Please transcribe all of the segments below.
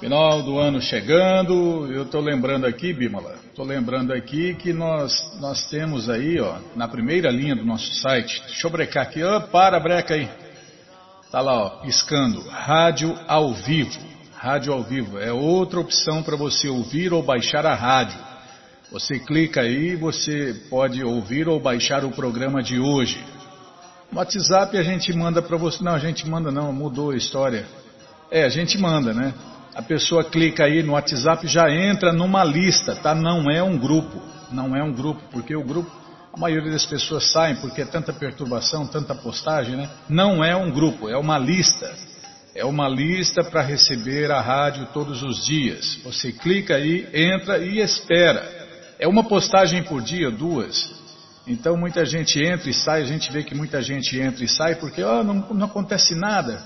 Final do ano chegando, eu estou lembrando aqui, Bimala, estou lembrando aqui que nós, nós temos aí, ó, na primeira linha do nosso site, deixa eu brecar aqui, oh, para, breca aí. Tá lá, ó, piscando, rádio ao vivo. Rádio ao vivo é outra opção para você ouvir ou baixar a rádio. Você clica aí, você pode ouvir ou baixar o programa de hoje. WhatsApp a gente manda para você. Não, a gente manda não, mudou a história. É, a gente manda, né? A pessoa clica aí no WhatsApp já entra numa lista, tá? Não é um grupo. Não é um grupo, porque o grupo, a maioria das pessoas saem porque é tanta perturbação, tanta postagem, né? Não é um grupo, é uma lista. É uma lista para receber a rádio todos os dias. Você clica aí, entra e espera. É uma postagem por dia, duas. Então muita gente entra e sai, a gente vê que muita gente entra e sai porque oh, não, não acontece nada.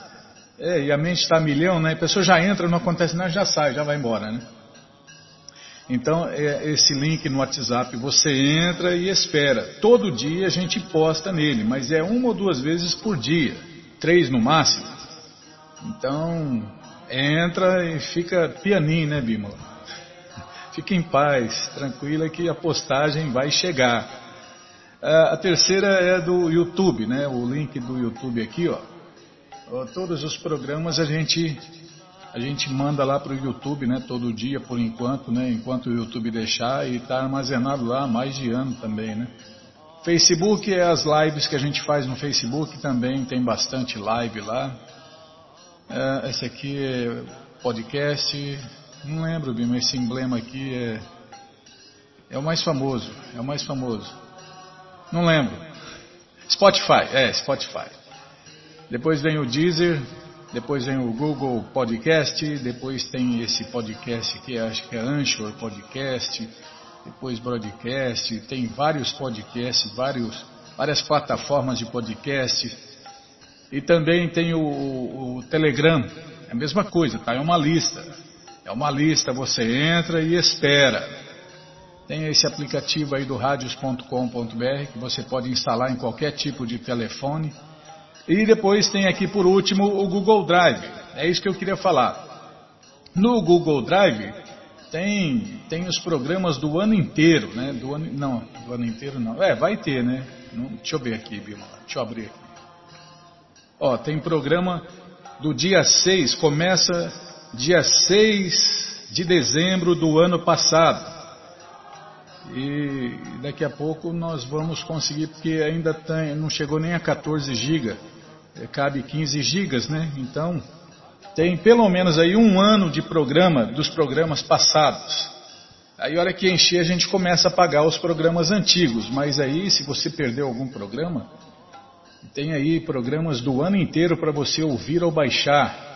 É, e a mente está a milhão, né? A pessoa já entra, não acontece nada, já sai, já vai embora, né? Então, é esse link no WhatsApp, você entra e espera. Todo dia a gente posta nele, mas é uma ou duas vezes por dia, três no máximo. Então, entra e fica pianinho, né, Bímola? Fica em paz, tranquila que a postagem vai chegar. A terceira é do YouTube, né? O link do YouTube aqui, ó. Todos os programas a gente a gente manda lá para o YouTube, né? Todo dia, por enquanto, né? Enquanto o YouTube deixar e está armazenado lá há mais de ano também, né? Facebook é as lives que a gente faz no Facebook também, tem bastante live lá. É, esse aqui é podcast, não lembro mas esse emblema aqui é, é o mais famoso, é o mais famoso. Não lembro. Spotify, é, Spotify. Depois vem o Deezer, depois vem o Google Podcast, depois tem esse podcast que acho que é Anchor Podcast, depois Broadcast, tem vários podcasts, vários, várias plataformas de podcast. E também tem o, o, o Telegram, é a mesma coisa, tá? É uma lista. É uma lista, você entra e espera. Tem esse aplicativo aí do radios.com.br que você pode instalar em qualquer tipo de telefone. E depois tem aqui por último o Google Drive. É isso que eu queria falar. No Google Drive tem, tem os programas do ano inteiro, né? Do ano, não, do ano inteiro não. É, vai ter, né? Não, deixa eu ver aqui, Bima. Deixa eu abrir aqui. Ó, tem programa do dia 6, começa dia 6 de dezembro do ano passado. E daqui a pouco nós vamos conseguir, porque ainda tem, não chegou nem a 14 GB, é, cabe 15 GB, né? Então tem pelo menos aí um ano de programa dos programas passados. Aí a hora que encher a gente começa a pagar os programas antigos, mas aí se você perdeu algum programa, tem aí programas do ano inteiro para você ouvir ou baixar.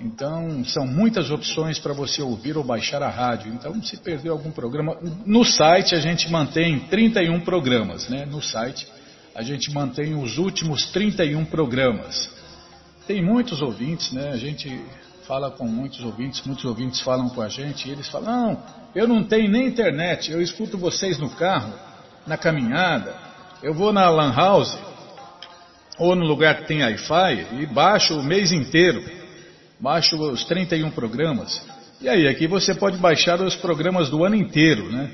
Então, são muitas opções para você ouvir ou baixar a rádio. Então, se perdeu algum programa, no site a gente mantém 31 programas, né? No site a gente mantém os últimos 31 programas. Tem muitos ouvintes, né? A gente fala com muitos ouvintes, muitos ouvintes falam com a gente e eles falam: "Não, eu não tenho nem internet, eu escuto vocês no carro, na caminhada, eu vou na lan house ou no lugar que tem Wi-Fi e baixo o mês inteiro." Baixa os 31 programas. E aí, aqui você pode baixar os programas do ano inteiro, né?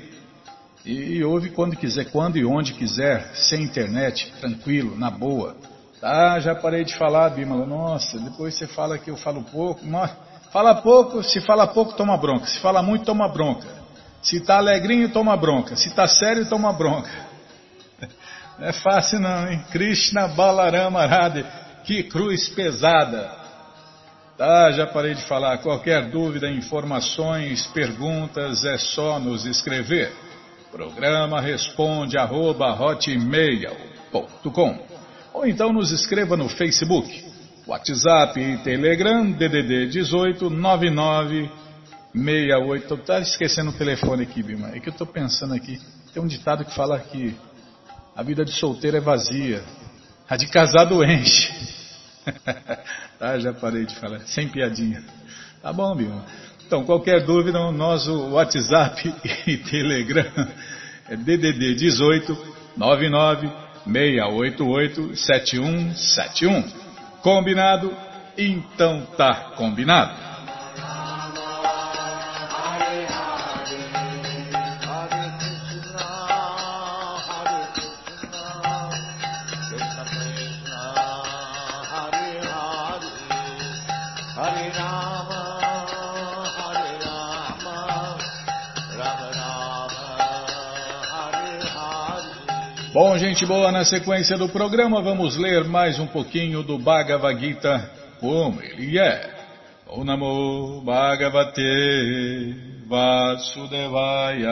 E, e ouve quando quiser, quando e onde quiser, sem internet, tranquilo, na boa. Tá, já parei de falar, Bímola. Nossa, depois você fala que eu falo pouco. Fala pouco, se fala pouco, toma bronca. Se fala muito, toma bronca. Se tá alegrinho, toma bronca. Se tá sério, toma bronca. Não é fácil não, hein? Krishna Balarama Radhe. Que cruz pesada. Tá, já parei de falar. Qualquer dúvida, informações, perguntas, é só nos escrever. Programa responde arroba hotmail.com ou então nos escreva no Facebook, WhatsApp e Telegram DDD 18 99 68. Tá esquecendo o telefone aqui, Bima. É que eu estou pensando aqui. Tem um ditado que fala que a vida de solteiro é vazia, a de casado enche. Tá, já parei de falar, sem piadinha. Tá bom, Bill. Então, qualquer dúvida, o nosso WhatsApp e Telegram é DDD 18 99 688 7171. Combinado? Então tá combinado. Bom, gente boa, na sequência do programa vamos ler mais um pouquinho do Bhagavad Gita como ele é. O Namo Bhagavate Vasudevaya.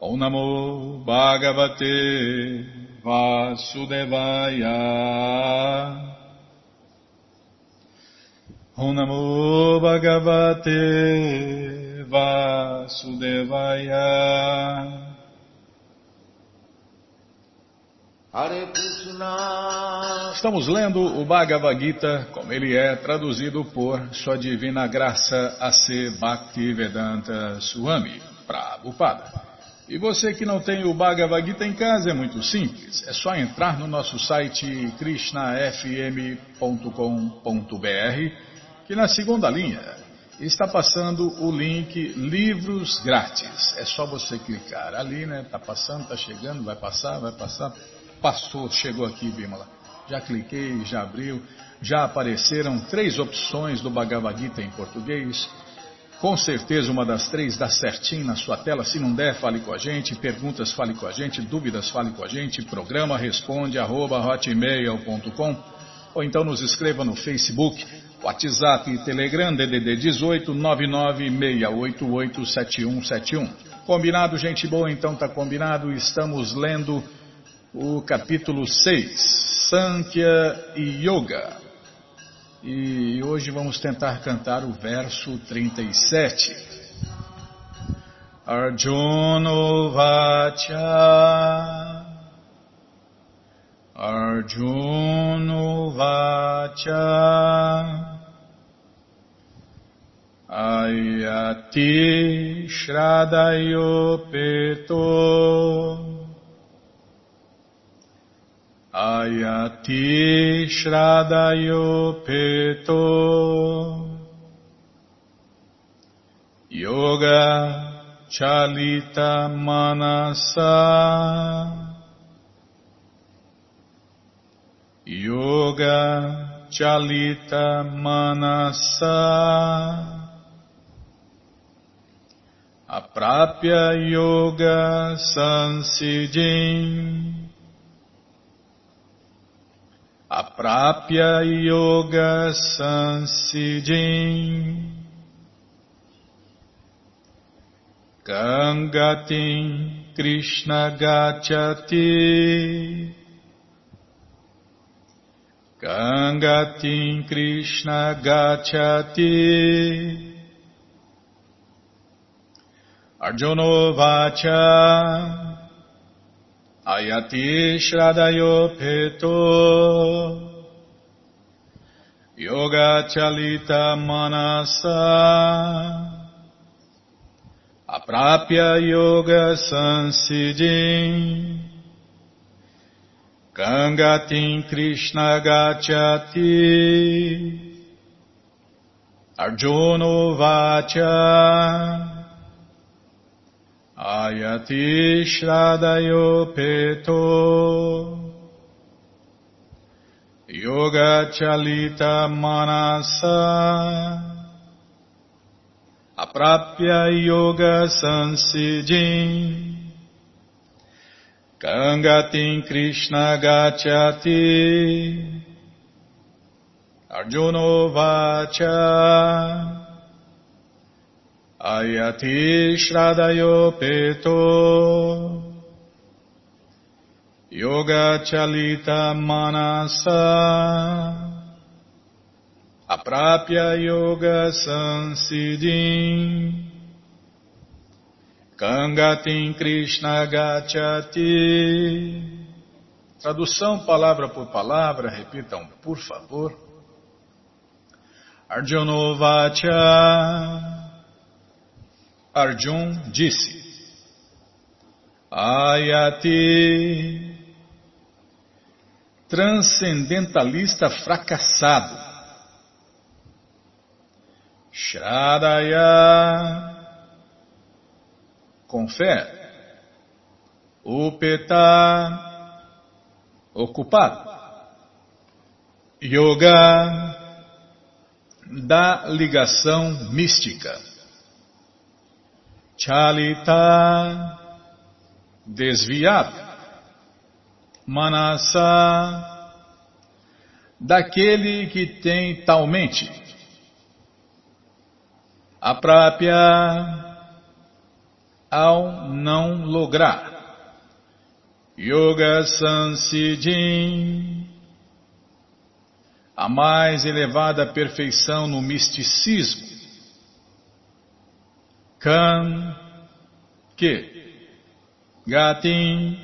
O Namo Bhagavate Vasudevaya. O Namo Bhagavate Vasudevaya. Estamos lendo o Bhagavad Gita como ele é traduzido por Sua Divina Graça A.C. Bhaktivedanta Swami Prabhupada. E você que não tem o Bhagavad Gita em casa é muito simples. É só entrar no nosso site krishnafm.com.br que na segunda linha está passando o link Livros Grátis. É só você clicar ali, né? Está passando, está chegando, vai passar, vai passar. Passou, chegou aqui, Bimala. Já cliquei, já abriu. Já apareceram três opções do Bhagavad Gita em português. Com certeza uma das três dá certinho na sua tela. Se não der, fale com a gente. Perguntas, fale com a gente. Dúvidas, fale com a gente. Programa responde arroba hotmail.com ou então nos escreva no Facebook WhatsApp e Telegram DDD 18 996887171. Combinado, gente boa? Então tá combinado. Estamos lendo o capítulo 6, Sankhya Yoga. E hoje vamos tentar cantar o verso 37. Arjuna Vacha Arjuna Vacha Ayati Shradhayopeto Ayati Shradhayopeto Yoga Chalita Manasa. Yoga Chalita Manasa Aprapya Yoga Sansiddhim Aprapya Yoga Sansiddhim Gangatim Krishna Gachati Gangatim Krishna Gachati Arjuno Vacha Ayati Shradhayo Peto. Yoga Chalita Manasa. Aprapya Yoga Sansiddhim Gangatim Krishna Gachati. Arjuno Vacha Ayati Shradhayo Peto. Yoga Chalita Manasa. Aprapya Yoga Sansiddhim Gangatim Krishna Gachati Arjuno Vacha Ayati Shradhayo Peto Yoga Chalita Manasa. Aprapya Yoga Sansiddhim Kangatim Krishna Gachati Tradução palavra por palavra, repitam por favor. Arjuna Vacha Arjun disse: Ayati transcendentalista fracassado. Shradaya, com fé. Upeta, ocupado. Yoga, da ligação mística. Chalita, desviado. Manasa, daquele que tem talmente. A própria, ao não lograr. Yoga Sansidin, a mais elevada perfeição no misticismo. Kan, que, Gatin,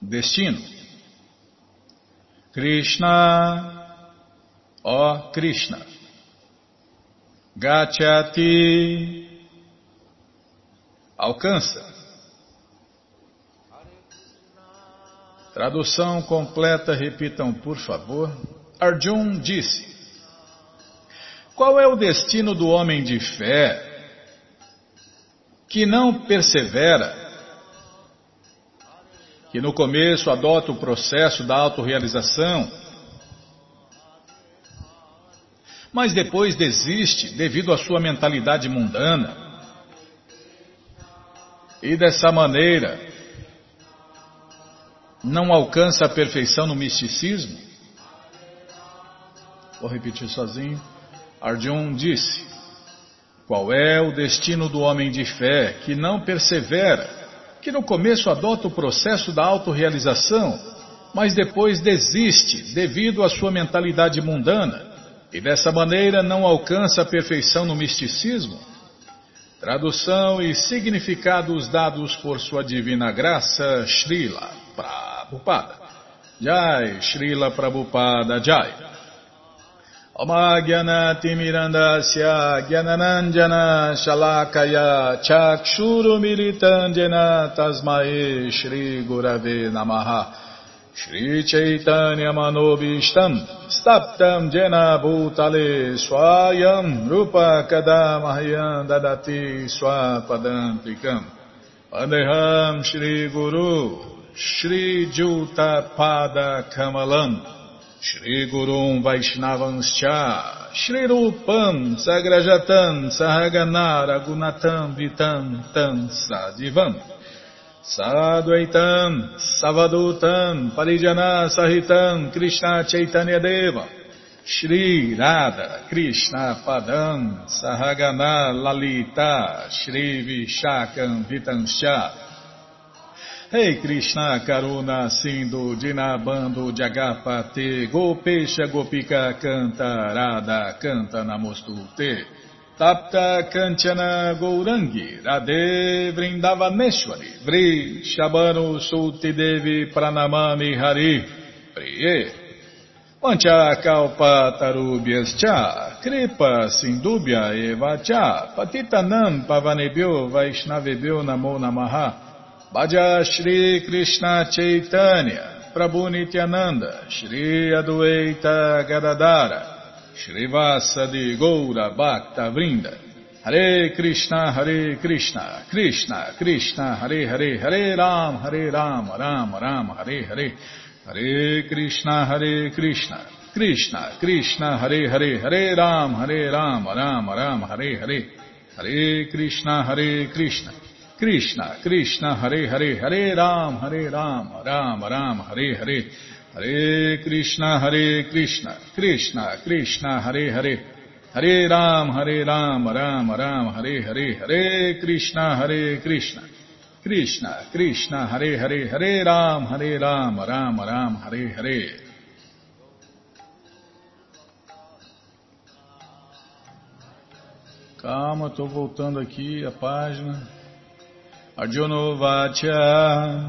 destino. Krishna, ó Krishna. Gachati, alcança. Tradução completa, repitam por favor. Arjun disse: Qual é o destino do homem de fé que não persevera que no começo adota o processo da autorrealização, mas depois desiste devido à sua mentalidade mundana. E dessa maneira não alcança a perfeição no misticismo? Vou repetir sozinho. Arjun disse: Qual é o destino do homem de fé que não persevera que no começo adota o processo da autorrealização, mas depois desiste devido à sua mentalidade mundana e dessa maneira não alcança a perfeição no misticismo? Tradução e significados dados por sua divina graça, Srila Prabhupada. Jai, Srila Prabhupada Jai. अमाज्ञनतिमिरन्दस्य ज्ञननञ्जन शलाकय चक्षुरुमिलितञ्जन तस्मै श्रीगुरवे नमः श्रीचैतन्यमनोभीष्टम् स्तप्तम् जेन भूतले स्वायम् रूप कदा मह्यम् ददति स्वपदन्तिकम् वन्देहम् श्रीगुरु श्रीजूतपादकमलम् Shri Gurum Vaishnavanscha Shri Rupam Sagrajatam Sahaganar Agunatam Vitam Tam Sadivam. Sadvaitam Savadutam Parijana Sahitam Krishna Chaitanya Deva. Shri Radha Krishna Padam Sahagana Lalita Shri Vishakam Vitanscha hey Krishna Karuna Sindhu Dinabando Jagapate Gopesha Gopika Canta Radha Canta Namostute Tapta Kanchana Gourangi Radhe Vrindavaneshwari Vri Shabano Sulti Devi Pranamami Hari Priye Pancha Kalpa Tarubhyas Cha Kripa Sindubhya Eva Cha Patitanam Pavanebhyo Vaishnavebhyo Namo Namaha Bhaja Shri Krishna Chaitanya, Prabhu Nityananda, Shri Adueita Gadadara, Shri Vasadi Goura Bhakta Vrinda, Hare Krishna, Hare Krishna, Krishna, Krishna, Hare Hare, Hare Ram, Hare Ram, Ram Ram, Hare Hare, Hare Krishna, Hare Krishna, Krishna, Krishna, Hare Hare, Hare Ram, Hare Ram, Ram Ram, Hare Hare, Hare Krishna, Hare Krishna, Krishna, Krishna, Hare Hare, Hare Ram, Hare Ram, Ram Ram, Hare Hare, Hare Krishna, Hare Krishna, Krishna, Krishna, Hare Hare, Hare Ram, Hare Ram, Ram Ram, Hare Hare, Hare Krishna, Hare Krishna, Krishna, Krishna, Hare Hare, Hare Ram, Hare Ram, Ram Ram, Hare Hare. Calma, estou voltando aqui a página. Arjuna Vacha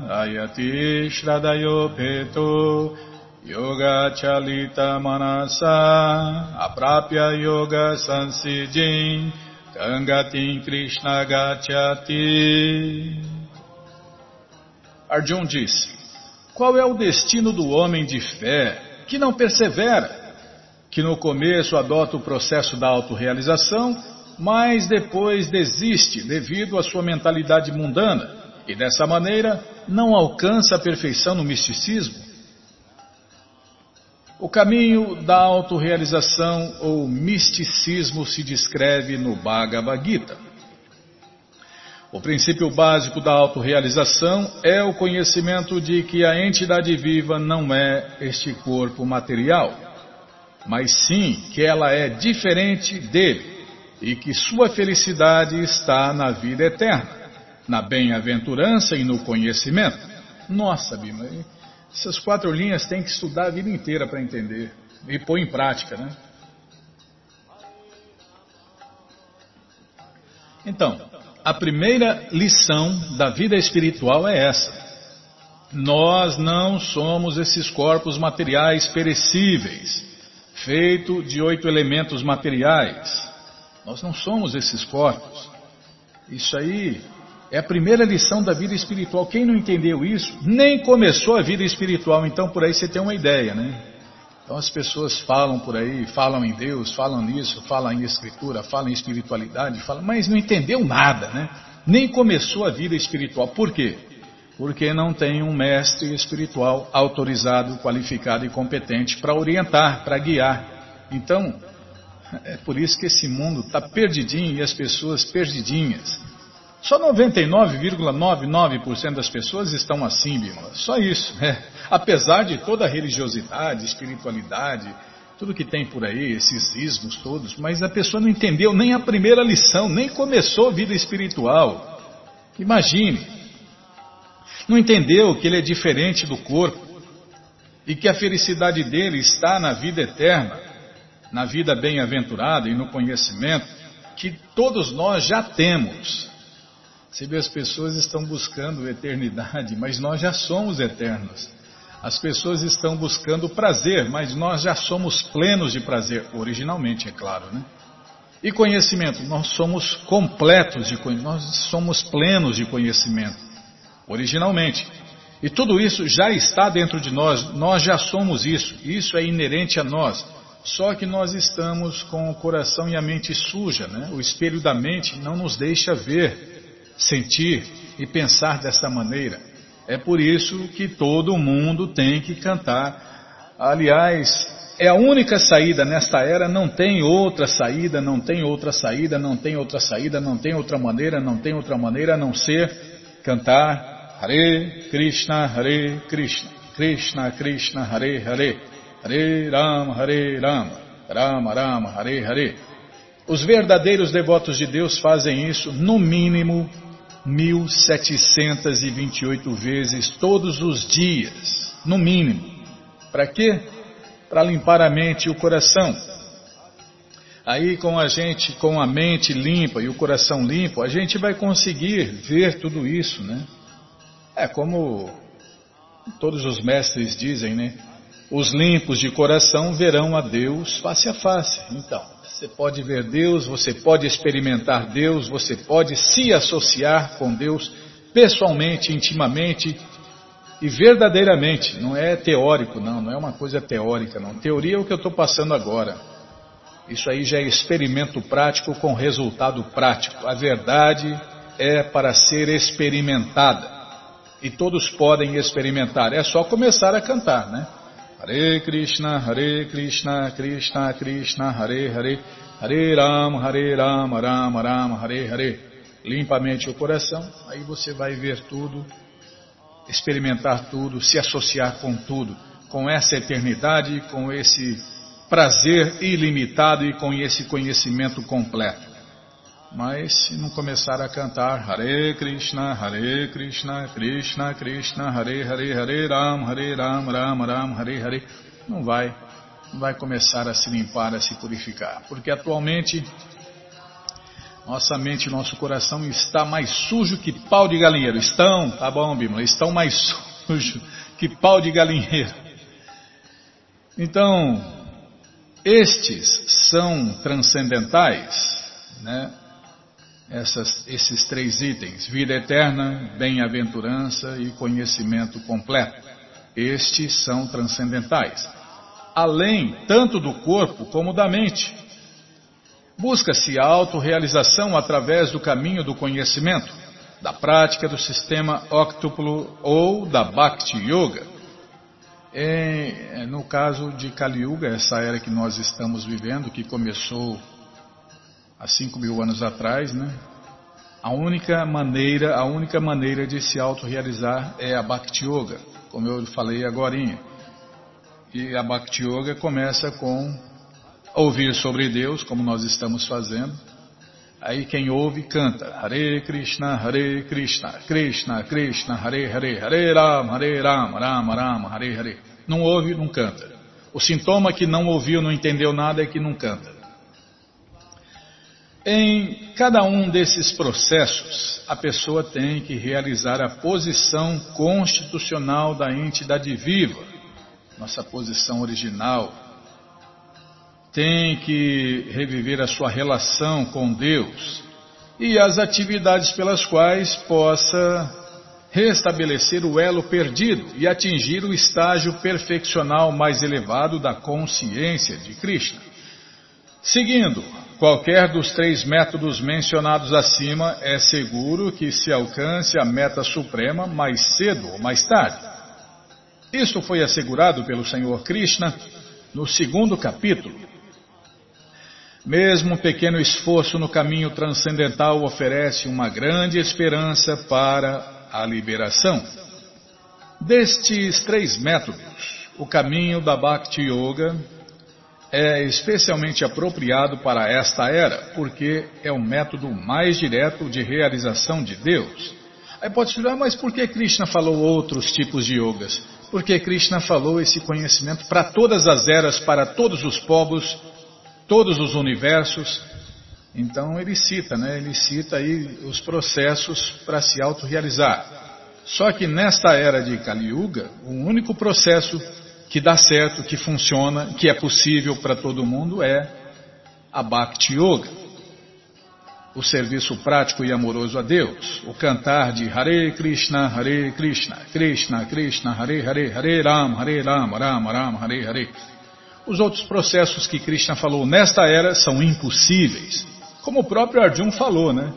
Ayati Shradhayo Peto Yoga Chalita Manasa Aprapya Yoga Sansidin Kangatim Krishna Gachati Arjun disse Qual é o destino do homem de fé que não persevera, que no começo adota o processo da autorrealização, mas depois desiste devido à sua mentalidade mundana e dessa maneira não alcança a perfeição no misticismo? O caminho da autorrealização ou misticismo se descreve no Bhagavad Gita. O princípio básico da autorrealização é o conhecimento de que a entidade viva não é este corpo material, mas sim que ela é diferente dele e que sua felicidade está na vida eterna, na bem-aventurança e no conhecimento. Nossa, Bima, essas quatro linhas tem que estudar a vida inteira para entender e pôr em prática, né? Então, a primeira lição da vida espiritual é essa. Nós não somos esses corpos materiais perecíveis, feito de oito elementos materiais. Nós não somos esses corpos. Isso aí é a primeira lição da vida espiritual. Quem não entendeu isso, nem começou a vida espiritual. Então, por aí você tem uma ideia, né? Então, as pessoas falam por aí, falam em Deus, falam nisso, falam em Escritura, falam em espiritualidade, falam, mas não entendeu nada, né? Nem começou a vida espiritual. Por quê? Porque não tem um mestre espiritual autorizado, qualificado e competente para orientar, para guiar. Então, é por isso que esse mundo está perdidinho e as pessoas perdidinhas. Só 99,99% das pessoas estão assim, Bímola. Só isso. Né? Apesar de toda a religiosidade, espiritualidade, tudo que tem por aí, esses ismos todos, mas a pessoa não entendeu nem a primeira lição, nem começou a vida espiritual. Imagine. Não entendeu que ele é diferente do corpo e que a felicidade dele está na vida eterna, na vida bem-aventurada e no conhecimento que todos nós já temos. Vê, as pessoas estão buscando eternidade, mas nós já somos eternos. As pessoas estão buscando prazer, mas nós já somos plenos de prazer, originalmente, é claro, né? E conhecimento, nós somos completos de nós somos plenos de conhecimento, originalmente. E tudo isso já está dentro de nós, nós já somos isso, isso é inerente a nós. Só que nós estamos com o coração e a mente suja, né? O espelho da mente não nos deixa ver sentir e pensar dessa maneira. É por isso que todo mundo tem que cantar. Aliás, é a única saída nesta era, não tem outra saída, não tem outra saída, não tem outra saída, não tem outra maneira, não tem outra maneira a não ser cantar Hare Krishna, Hare Krishna, Krishna Krishna, Hare Hare, Hare Rama, Hare Rama, Rama Rama, Hare Hare. Os verdadeiros devotos de Deus fazem isso no mínimo 1728 vezes todos os dias, no mínimo. Para quê? Para limpar a mente e o coração. Aí com a gente, com a mente limpa e o coração limpo, a gente vai conseguir ver tudo isso, né? É como todos os mestres dizem, né? Os limpos de coração verão a Deus face a face. Então, você pode ver Deus, você pode experimentar Deus, você pode se associar com Deus pessoalmente, intimamente e verdadeiramente. Não é teórico, não, não é uma coisa teórica, não. Teoria é o que eu estou passando agora. Isso aí já é experimento prático com resultado prático. A verdade é para ser experimentada. E todos podem experimentar. É só começar a cantar, né? Hare Krishna, Hare Krishna, Krishna Krishna, Hare Hare, Hare Rama, Hare Rama, Rama Rama, Hare Hare. Limpamente o coração, aí você vai ver tudo, experimentar tudo, se associar com tudo, com essa eternidade, com esse prazer ilimitado e com esse conhecimento completo. Mas se não começar a cantar Hare Krishna, Hare Krishna, Krishna Krishna, Hare Hare, Hare Ram, Hare Ram, Ram Ram, Hare Hare, não vai, não vai começar a se limpar, a se purificar. Porque atualmente nossa mente nosso coração está mais sujo que pau de galinheiro. Estão, tá bom, Bíblia, estão mais sujos que pau de galinheiro. Então, estes são transcendentais, né? Essas, esses três itens: vida eterna, bem-aventurança e conhecimento completo. Estes são transcendentais, além tanto do corpo como da mente. Busca-se a autorrealização através do caminho do conhecimento, da prática do sistema octuplo ou da Bhakti Yoga. É, no caso de Kali Yuga, essa era que nós estamos vivendo, que começou há 5 mil anos atrás, né? A única maneira, a única maneira de se autorrealizar é a Bhakti Yoga, como eu falei agora. E a Bhakti Yoga começa com ouvir sobre Deus, como nós estamos fazendo. Aí quem ouve canta Hare Krishna, Hare Krishna, Krishna, Krishna, Hare Hare, Hare Ram, Hare Ram, Ram Ram, Hare Hare. Não ouve, não canta. O sintoma que não ouviu, não entendeu nada é que não canta. Em cada um desses processos, a pessoa tem que realizar a posição constitucional da entidade viva, nossa posição original, tem que reviver a sua relação com Deus e as atividades pelas quais possa restabelecer o elo perdido e atingir o estágio perfeccional mais elevado da consciência de Krishna. Seguindo qualquer dos três métodos mencionados acima, é seguro que se alcance a meta suprema mais cedo ou mais tarde. Isto foi assegurado pelo Senhor Krishna no segundo capítulo mesmo um pequeno esforço no caminho transcendental oferece uma grande esperança para a liberação. Destes três métodos, o caminho da Bhakti Yoga é especialmente apropriado para esta era, porque é o método mais direto de realização de Deus. Aí pode se mas por que Krishna falou outros tipos de yogas? Porque Krishna falou esse conhecimento para todas as eras, para todos os povos todos os universos. Então ele cita, né? Ele cita aí os processos para se autorrealizar. Só que nesta era de Kali Yuga, o único processo que dá certo, que funciona, que é possível para todo mundo é a Bhakti Yoga. O serviço prático e amoroso a Deus, o cantar de Hare Krishna, Hare Krishna, Krishna Krishna, Hare Hare, Hare Ram, Hare Ram, Ram Ram, Hare Hare. Os outros processos que Krishna falou nesta era são impossíveis. Como o próprio Arjun falou, né?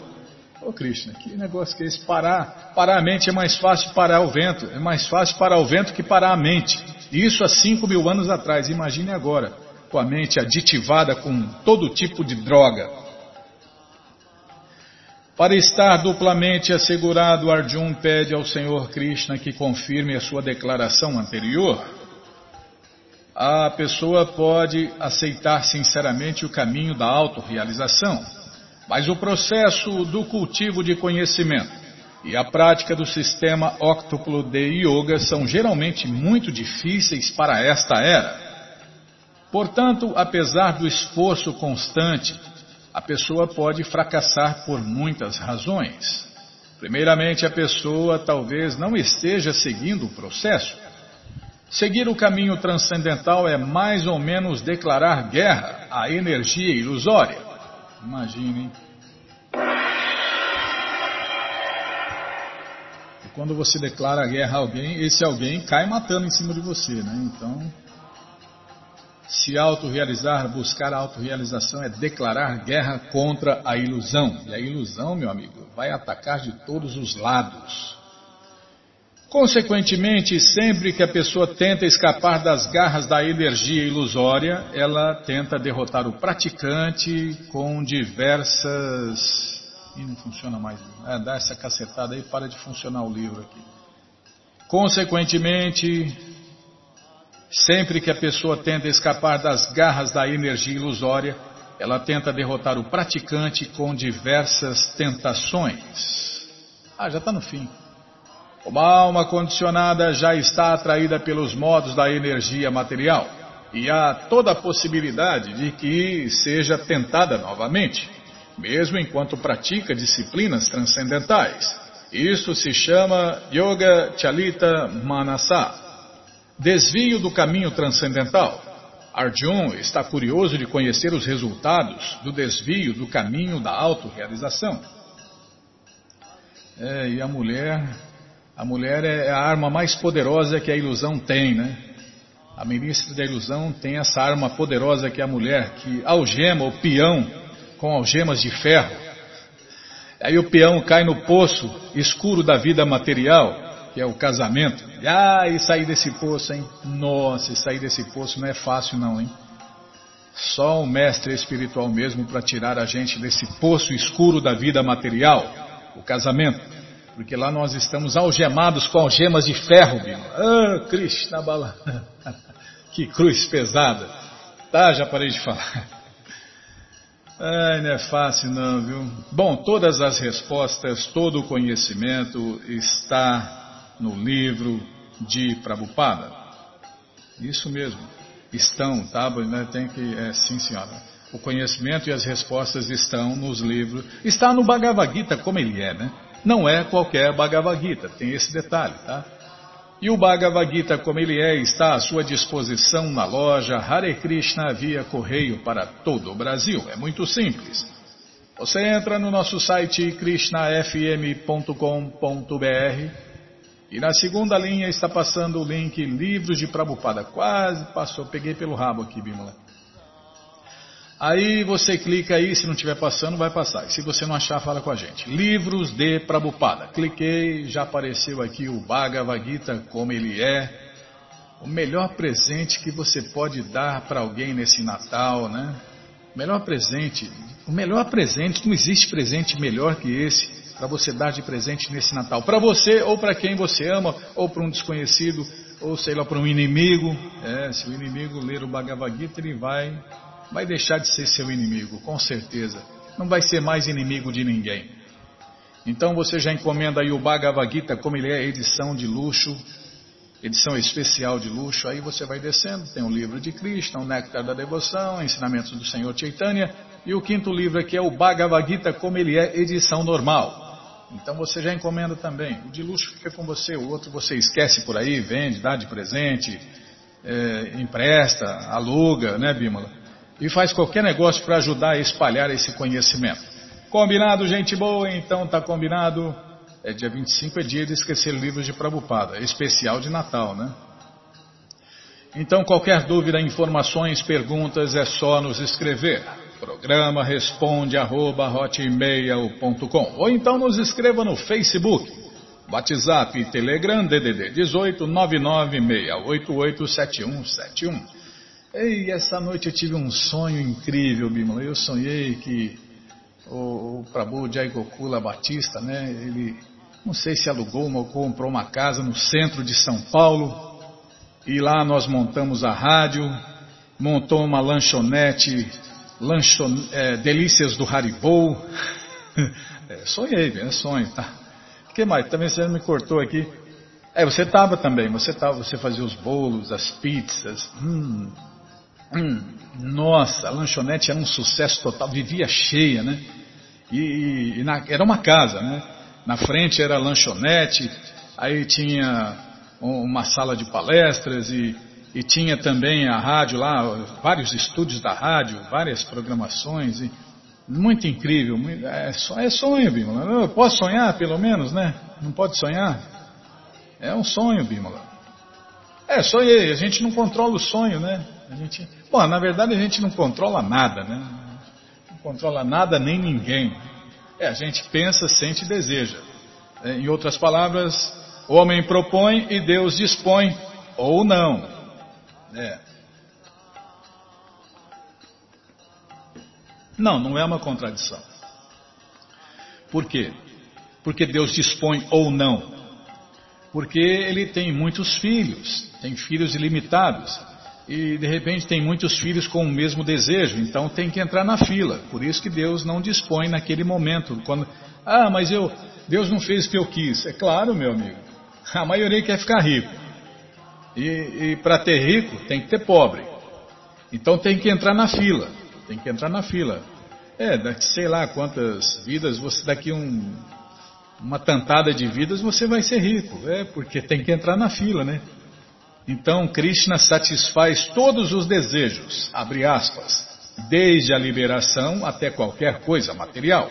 Ô Krishna, que negócio que é esse? Parar, parar a mente é mais fácil parar o vento. É mais fácil parar o vento que parar a mente. Isso há cinco mil anos atrás. Imagine agora, com a mente aditivada com todo tipo de droga. Para estar duplamente assegurado, Arjun pede ao Senhor Krishna que confirme a sua declaração anterior a pessoa pode aceitar sinceramente o caminho da autorrealização, mas o processo do cultivo de conhecimento e a prática do sistema óctuplo de yoga são geralmente muito difíceis para esta era. Portanto, apesar do esforço constante, a pessoa pode fracassar por muitas razões. Primeiramente, a pessoa talvez não esteja seguindo o processo. Seguir o caminho transcendental é mais ou menos declarar guerra à energia ilusória. Imaginem. Quando você declara guerra a alguém, esse alguém cai matando em cima de você, né? Então, se autorrealizar, buscar a autorrealização é declarar guerra contra a ilusão. E a ilusão, meu amigo, vai atacar de todos os lados. Consequentemente, sempre que a pessoa tenta escapar das garras da energia ilusória, ela tenta derrotar o praticante com diversas. Ih, não funciona mais. É, dá essa cacetada aí, para de funcionar o livro aqui. Consequentemente, sempre que a pessoa tenta escapar das garras da energia ilusória, ela tenta derrotar o praticante com diversas tentações. Ah, já está no fim. Uma alma condicionada já está atraída pelos modos da energia material e há toda a possibilidade de que seja tentada novamente, mesmo enquanto pratica disciplinas transcendentais. Isso se chama Yoga Chalita Manasa, desvio do caminho transcendental. Arjun está curioso de conhecer os resultados do desvio do caminho da autorrealização. É, e a mulher A mulher é a arma mais poderosa que a ilusão tem, né? A ministra da ilusão tem essa arma poderosa que é a mulher, que algema o peão com algemas de ferro. Aí o peão cai no poço escuro da vida material, que é o casamento. E, ah, e sair desse poço, hein? Nossa, e sair desse poço não é fácil não, hein? Só o mestre espiritual mesmo para tirar a gente desse poço escuro da vida material, o casamento. Porque lá nós estamos algemados com algemas de ferro, Bima. Ah, Krishna Bala. que cruz pesada. Tá, já parei de falar. Ai, não é fácil não, viu? Bom, todas as respostas, todo o conhecimento está no livro de Prabhupada. Isso mesmo. Estão, tá? Tem que, é, sim senhora. O conhecimento e as respostas estão nos livros. Está no Bhagavad Gita como ele é, né? Não é qualquer Bhagavad Gita, tem esse detalhe, tá? E o Bhagavad Gita, como ele é, está à sua disposição na loja Hare Krishna via correio para todo o Brasil. É muito simples. Você entra no nosso site krishnafm.com.br e na segunda linha está passando o link Livros de Prabhupada. Quase passou, peguei pelo rabo aqui, Bimala. Aí você clica aí, se não estiver passando, vai passar. E se você não achar, fala com a gente. Livros de Prabhupada. Cliquei, já apareceu aqui o Bhagavad Gita, como ele é. O melhor presente que você pode dar para alguém nesse Natal, né? O melhor presente, o melhor presente, não existe presente melhor que esse para você dar de presente nesse Natal. Para você ou para quem você ama, ou para um desconhecido, ou sei lá, para um inimigo. É, se o inimigo ler o Bhagavad Gita, ele vai vai deixar de ser seu inimigo, com certeza. Não vai ser mais inimigo de ninguém. Então você já encomenda aí o Bhagavad Gita, como ele é edição de luxo, edição especial de luxo. Aí você vai descendo, tem o livro de Krishna, o Néctar da Devoção, Ensinamentos do Senhor Chaitanya, e o quinto livro aqui é o Bhagavad Gita, como ele é edição normal. Então você já encomenda também. O de luxo fica com você, o outro você esquece por aí, vende, dá de presente, é, empresta, aluga, né, Bímola? E faz qualquer negócio para ajudar a espalhar esse conhecimento. Combinado, gente boa? Então tá combinado. É dia 25 é dia de esquecer livros de Prabupada, especial de Natal, né? Então qualquer dúvida, informações, perguntas é só nos escrever. Programa responde arroba, ou então nos escreva no Facebook, WhatsApp Telegram DDD 18 996887171. Ei, essa noite eu tive um sonho incrível, Bimala. Eu sonhei que o, o Prabhu Jai Gokula Batista, né, ele, não sei se alugou ou comprou uma casa no centro de São Paulo, e lá nós montamos a rádio, montou uma lanchonete, lanchon, é, delícias do Haribo. é, sonhei, é sonho, tá? O que mais? Também você me cortou aqui. É, você estava também, você tava, você fazia os bolos, as pizzas. Hum, Hum, nossa, a lanchonete era um sucesso total, vivia cheia, né? E, e na, era uma casa, né? Na frente era a lanchonete, aí tinha uma sala de palestras e, e tinha também a rádio lá, vários estúdios da rádio, várias programações. E, muito incrível, é, é sonho, Bímola. Eu posso sonhar, pelo menos, né? Não pode sonhar? É um sonho, Bímola. É, sonhei, a gente não controla o sonho, né? A gente, bom, na verdade a gente não controla nada, né? Não controla nada nem ninguém. É, a gente pensa, sente e deseja. É, em outras palavras, o homem propõe e Deus dispõe, ou não. É. Não, não é uma contradição. Por quê? Porque Deus dispõe ou não. Porque ele tem muitos filhos, tem filhos ilimitados e de repente tem muitos filhos com o mesmo desejo, então tem que entrar na fila. Por isso que Deus não dispõe naquele momento. Quando, ah, mas eu, Deus não fez o que eu quis. É claro, meu amigo. A maioria quer ficar rico. E, e para ter rico tem que ter pobre. Então tem que entrar na fila. Tem que entrar na fila. É, daqui sei lá quantas vidas, você daqui um, uma tantada de vidas você vai ser rico. É, porque tem que entrar na fila, né? Então Krishna satisfaz todos os desejos, abre aspas, desde a liberação até qualquer coisa material.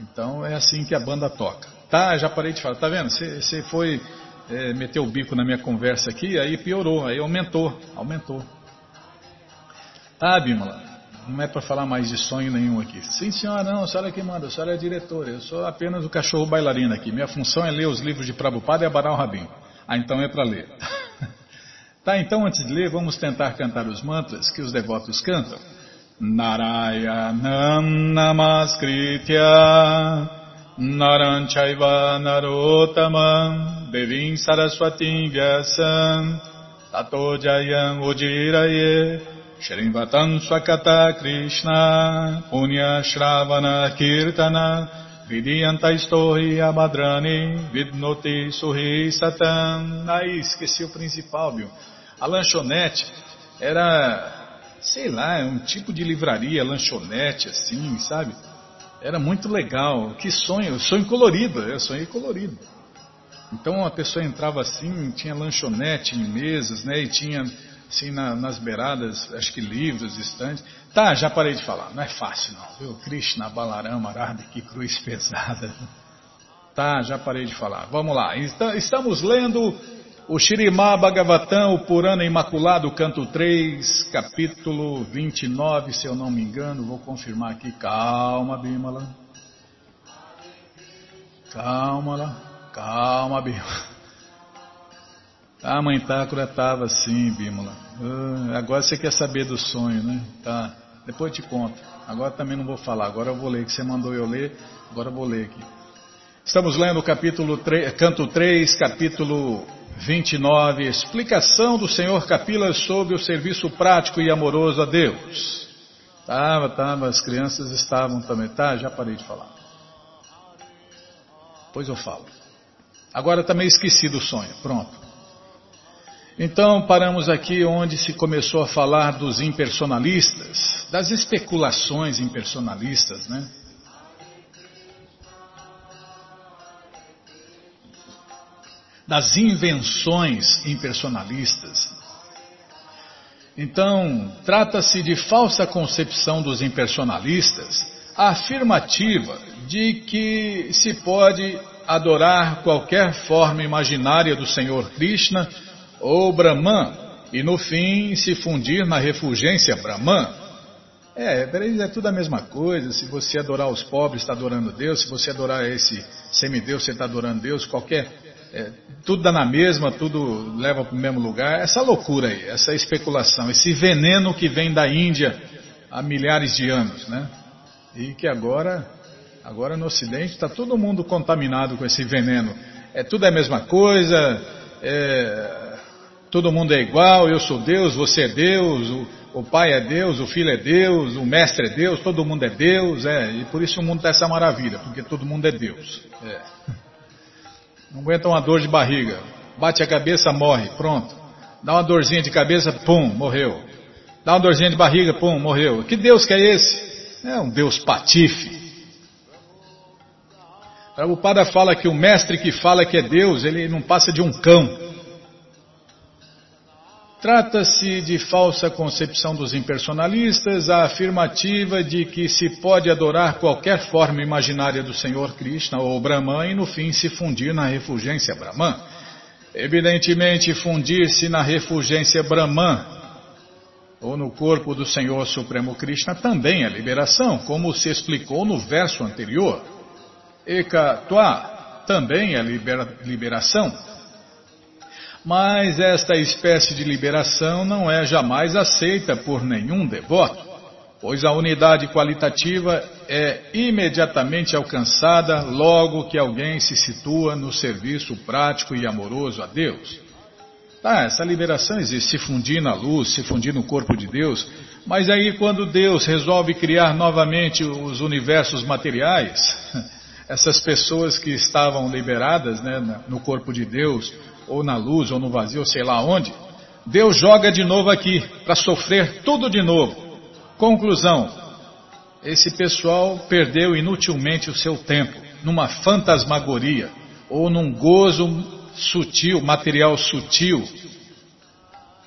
Então é assim que a banda toca. Tá, já parei de falar. Tá vendo? Você foi é, meter o bico na minha conversa aqui, aí piorou, aí aumentou, aumentou. Tá, Bímola? Não é para falar mais de sonho nenhum aqui. Sim, senhora, não, a senhora que manda, a senhora é diretora. Eu sou apenas o cachorro bailarino aqui. Minha função é ler os livros de Prabhupada e abanar o. Ah, então é para ler. tá, então antes de ler, vamos tentar cantar os mantras que os devotos cantam. Narayanam Namaskritya Naranchaiva Narotamam Devim Saraswatim Vyasam Tato Jayam Shrivatam Swakata Krishna Punya Shravana Kirtana Vidyantaistorri Abhadrani Vidnoti Surri Satam. Aí, esqueci o principal, viu? A lanchonete era, sei lá, um tipo de livraria, lanchonete, assim, sabe? Era muito legal. Que sonho, sonho colorido, eu sonhei colorido. Então a pessoa entrava assim, tinha lanchonete em mesas, né? E tinha assim na, nas beiradas, acho que livros, estantes. Tá, já parei de falar, não é fácil não, viu? Krishna, Balarama, Arada, que cruz pesada. Tá, já parei de falar. Vamos lá, estamos lendo o Shirimá Bhagavatam, o Purana Imaculado, canto 3, capítulo 29, se eu não me engano, vou confirmar aqui. Calma, Bimala. Calma, calma, Bimala. A mãe Tácora estava assim, Bímola. Uh, agora você quer saber do sonho, né? Tá. Depois eu te conto. Agora também não vou falar. Agora eu vou ler, que você mandou eu ler. Agora eu vou ler aqui. Estamos lendo o capítulo 3, canto 3, capítulo 29, explicação do Senhor Capila sobre o serviço prático e amoroso a Deus. Tava, tava, as crianças estavam também. Tá, já parei de falar. Pois eu falo. Agora também esqueci do sonho. Pronto. Então paramos aqui onde se começou a falar dos impersonalistas, das especulações impersonalistas, né? Das invenções impersonalistas. Então, trata-se de falsa concepção dos impersonalistas, a afirmativa de que se pode adorar qualquer forma imaginária do Senhor Krishna ou Brahman, e no fim se fundir na refulgência Brahman. É, é tudo a mesma coisa. Se você adorar os pobres, está adorando Deus. Se você adorar esse semideus, você está adorando Deus. Qualquer. É, tudo dá na mesma, tudo leva para o mesmo lugar. Essa loucura aí, essa especulação, esse veneno que vem da Índia há milhares de anos, né? E que agora, agora no Ocidente está todo mundo contaminado com esse veneno. É tudo é a mesma coisa. É, todo mundo é igual, eu sou Deus, você é Deus, o, o pai é Deus, o filho é Deus, o mestre é Deus, todo mundo é Deus, é, e por isso o mundo está essa maravilha, porque todo mundo é Deus. É. Não aguenta uma dor de barriga, bate a cabeça, morre, pronto. Dá uma dorzinha de cabeça, pum, morreu. Dá uma dorzinha de barriga, pum, morreu. Que Deus que é esse? É um Deus patife. O Prabhupada fala que o mestre que fala que é Deus, ele não passa de um cão. Trata-se de falsa concepção dos impersonalistas, a afirmativa de que se pode adorar qualquer forma imaginária do Senhor Krishna ou Brahman e no fim se fundir na refulgência Brahman. Evidentemente, fundir-se na refulgência Brahman ou no corpo do Senhor Supremo Krishna também é liberação, como se explicou no verso anterior. Eka Tua também é libera liberação. Mas esta espécie de liberação não é jamais aceita por nenhum devoto, pois a unidade qualitativa é imediatamente alcançada logo que alguém se situa no serviço prático e amoroso a Deus. Tá, essa liberação existe, se fundir na luz, se fundir no corpo de Deus, mas aí quando Deus resolve criar novamente os universos materiais, essas pessoas que estavam liberadas né, no corpo de Deus, ou na luz, ou no vazio, sei lá onde, Deus joga de novo aqui, para sofrer tudo de novo. Conclusão: esse pessoal perdeu inutilmente o seu tempo numa fantasmagoria, ou num gozo sutil, material sutil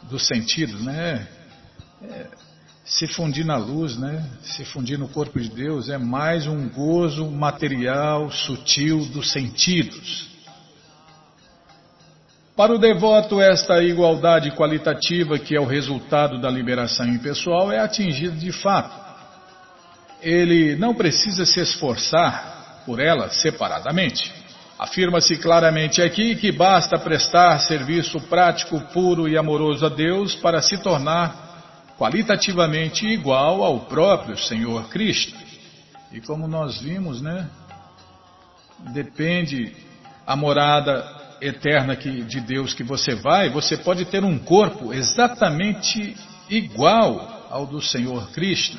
dos sentidos, né? É, se fundir na luz, né? Se fundir no corpo de Deus é mais um gozo material, sutil dos sentidos. Para o devoto, esta igualdade qualitativa, que é o resultado da liberação impessoal, é atingida de fato. Ele não precisa se esforçar por ela separadamente. Afirma-se claramente aqui que basta prestar serviço prático, puro e amoroso a Deus para se tornar qualitativamente igual ao próprio Senhor Cristo. E como nós vimos, né? Depende a morada eterna que, de Deus que você vai, você pode ter um corpo exatamente igual ao do Senhor Cristo.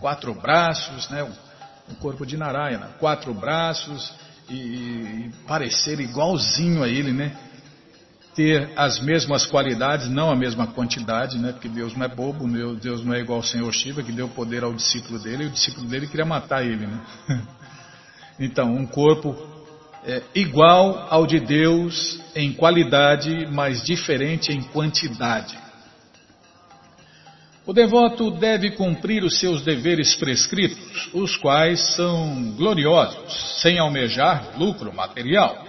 Quatro braços, né? Um corpo de Narayana, quatro braços e, e parecer igualzinho a ele, né? Ter as mesmas qualidades, não a mesma quantidade, né? Porque Deus não é bobo, Deus não é igual ao Senhor Shiva, que deu poder ao discípulo dele, e o discípulo dele queria matar ele, né? Então, um corpo é, igual ao de Deus em qualidade, mas diferente em quantidade. O devoto deve cumprir os seus deveres prescritos, os quais são gloriosos, sem almejar lucro material.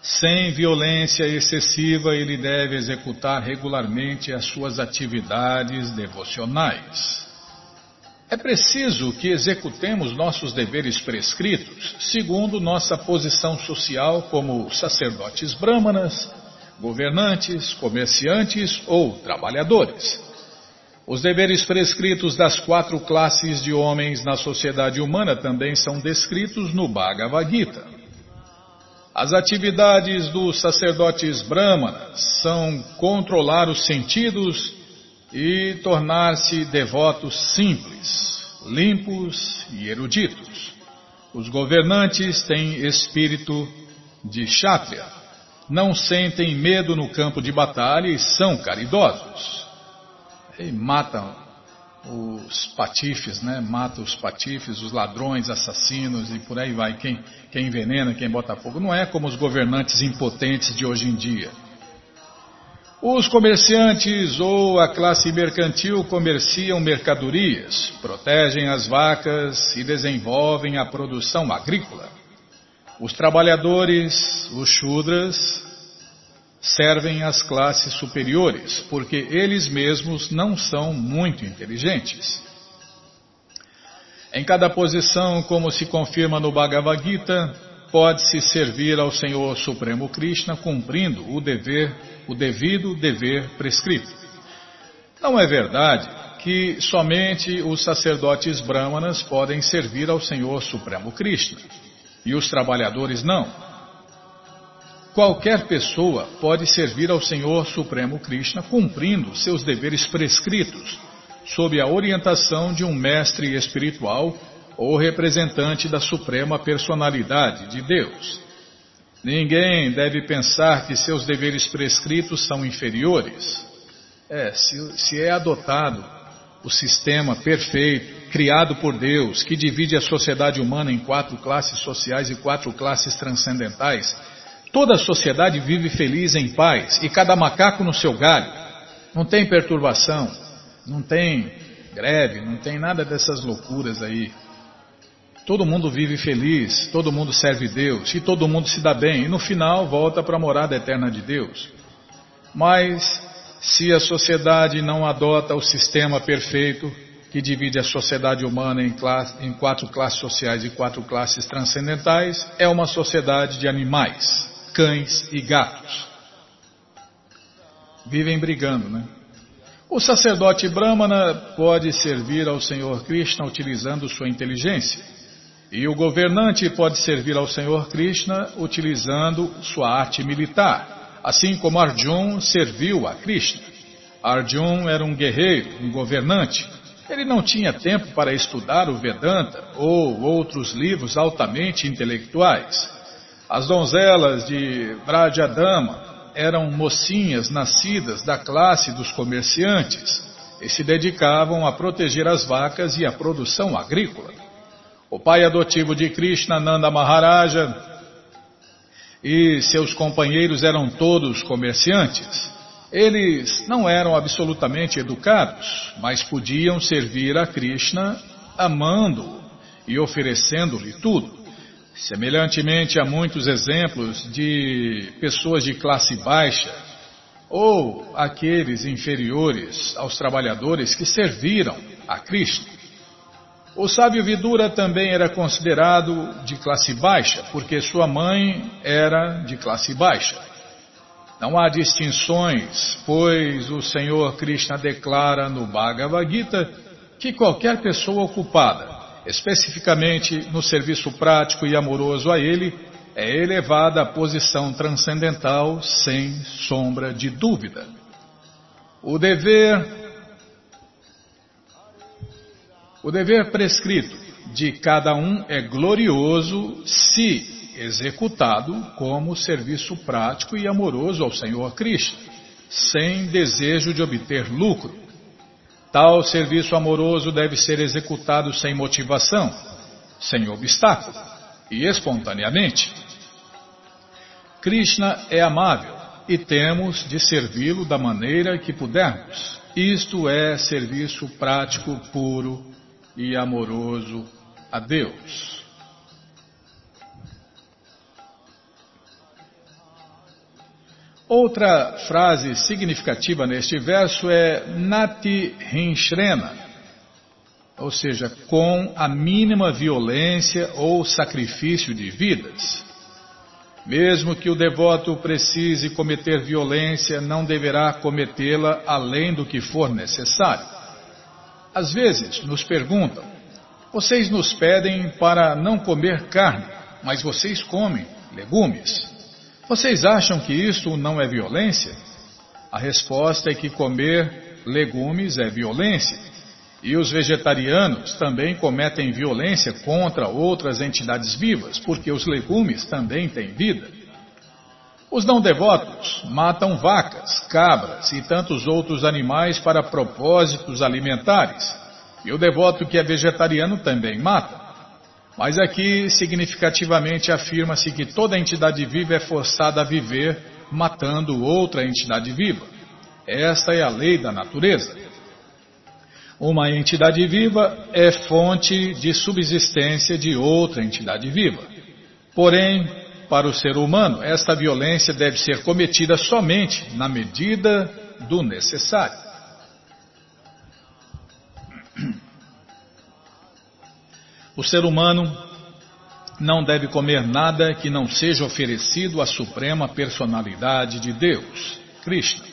Sem violência excessiva, ele deve executar regularmente as suas atividades devocionais. É preciso que executemos nossos deveres prescritos segundo nossa posição social como sacerdotes brâmanas, governantes, comerciantes ou trabalhadores. Os deveres prescritos das quatro classes de homens na sociedade humana também são descritos no Bhagavad Gita. As atividades dos sacerdotes brahmanas são controlar os sentidos e tornar-se devotos simples, limpos e eruditos. Os governantes têm espírito de kshatriya, não sentem medo no campo de batalha e são caridosos e mata os patifes, né? Mata os patifes, os ladrões, assassinos e por aí vai. Quem, quem envenena, quem bota fogo. Não é como os governantes impotentes de hoje em dia. Os comerciantes ou a classe mercantil comerciam mercadorias, protegem as vacas e desenvolvem a produção agrícola. Os trabalhadores, os chudras, servem às classes superiores, porque eles mesmos não são muito inteligentes. Em cada posição, como se confirma no Bhagavad Gita, pode-se servir ao Senhor Supremo Krishna cumprindo o dever, o devido dever prescrito. Não é verdade que somente os sacerdotes brahmanas podem servir ao Senhor Supremo Krishna e os trabalhadores não. Qualquer pessoa pode servir ao Senhor Supremo Krishna cumprindo seus deveres prescritos, sob a orientação de um mestre espiritual ou representante da Suprema Personalidade de Deus. Ninguém deve pensar que seus deveres prescritos são inferiores. É, se, se é adotado o sistema perfeito, criado por Deus, que divide a sociedade humana em quatro classes sociais e quatro classes transcendentais, Toda a sociedade vive feliz em paz e cada macaco no seu galho. Não tem perturbação, não tem greve, não tem nada dessas loucuras aí. Todo mundo vive feliz, todo mundo serve Deus e todo mundo se dá bem e no final volta para a morada eterna de Deus. Mas se a sociedade não adota o sistema perfeito que divide a sociedade humana em, classe, em quatro classes sociais e quatro classes transcendentais, é uma sociedade de animais cães e gatos. Vivem brigando, né? O sacerdote Brahmana pode servir ao Senhor Krishna utilizando sua inteligência. E o governante pode servir ao Senhor Krishna utilizando sua arte militar, assim como Arjun serviu a Krishna. Arjun era um guerreiro, um governante. Ele não tinha tempo para estudar o Vedanta ou outros livros altamente intelectuais. As donzelas de Brajadama eram mocinhas nascidas da classe dos comerciantes e se dedicavam a proteger as vacas e a produção agrícola. O pai adotivo de Krishna, Nanda Maharaja, e seus companheiros eram todos comerciantes. Eles não eram absolutamente educados, mas podiam servir a Krishna amando-o e oferecendo-lhe tudo. Semelhantemente a muitos exemplos de pessoas de classe baixa ou aqueles inferiores aos trabalhadores que serviram a Krishna. O sábio Vidura também era considerado de classe baixa, porque sua mãe era de classe baixa. Não há distinções, pois o Senhor Krishna declara no Bhagavad Gita que qualquer pessoa ocupada, especificamente no serviço prático e amoroso a Ele, é elevada à posição transcendental sem sombra de dúvida. O dever o dever prescrito de cada um é glorioso se executado como serviço prático e amoroso ao Senhor Cristo, sem desejo de obter lucro. Tal serviço amoroso deve ser executado sem motivação, sem obstáculo e espontaneamente. Krishna é amável e temos de servi-lo da maneira que pudermos. Isto é serviço prático puro e amoroso a Deus. Outra frase significativa neste verso é Nati Hinshrena, ou seja, com a mínima violência ou sacrifício de vidas. Mesmo que o devoto precise cometer violência, não deverá cometê-la além do que for necessário. Às vezes nos perguntam: vocês nos pedem para não comer carne, mas vocês comem legumes. Vocês acham que isso não é violência? A resposta é que comer legumes é violência. E os vegetarianos também cometem violência contra outras entidades vivas, porque os legumes também têm vida. Os não devotos matam vacas, cabras e tantos outros animais para propósitos alimentares. E o devoto que é vegetariano também mata. Mas aqui significativamente afirma-se que toda entidade viva é forçada a viver matando outra entidade viva. Esta é a lei da natureza. Uma entidade viva é fonte de subsistência de outra entidade viva. Porém, para o ser humano, esta violência deve ser cometida somente na medida do necessário. O ser humano não deve comer nada que não seja oferecido à suprema personalidade de Deus, Krishna.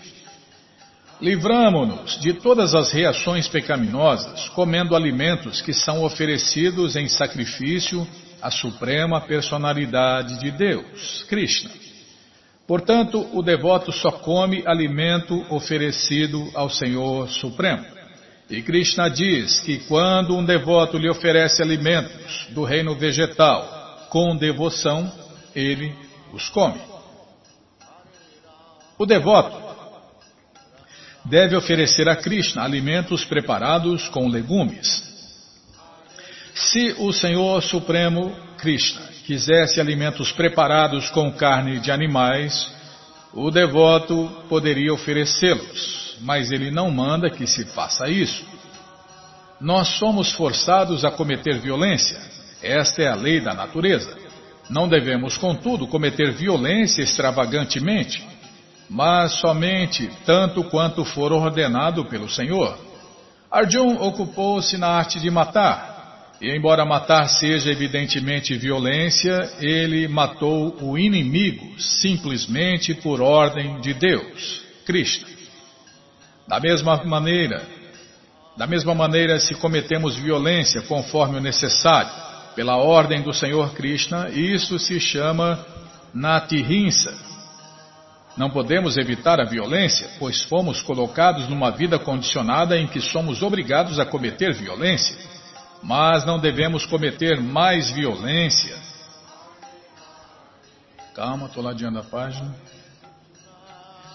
Livramo-nos de todas as reações pecaminosas comendo alimentos que são oferecidos em sacrifício a suprema personalidade de Deus, Krishna. Portanto, o devoto só come alimento oferecido ao Senhor Supremo. E Krishna diz que quando um devoto lhe oferece alimentos do reino vegetal com devoção, ele os come. O devoto deve oferecer a Krishna alimentos preparados com legumes, se o Senhor Supremo Krishna quisesse alimentos preparados com carne de animais, o devoto poderia oferecê-los, mas ele não manda que se faça isso. Nós somos forçados a cometer violência. Esta é a lei da natureza. Não devemos, contudo, cometer violência extravagantemente, mas somente tanto quanto for ordenado pelo Senhor. Arjun ocupou-se na arte de matar, e embora matar seja evidentemente violência, ele matou o inimigo simplesmente por ordem de Deus, Cristo. Da mesma maneira, da mesma maneira, se cometemos violência conforme o necessário, pela ordem do Senhor Krishna, isso se chama Natihinsa. Não podemos evitar a violência, pois fomos colocados numa vida condicionada em que somos obrigados a cometer violência mas não devemos cometer mais violência. Calma, estou ladeando a página.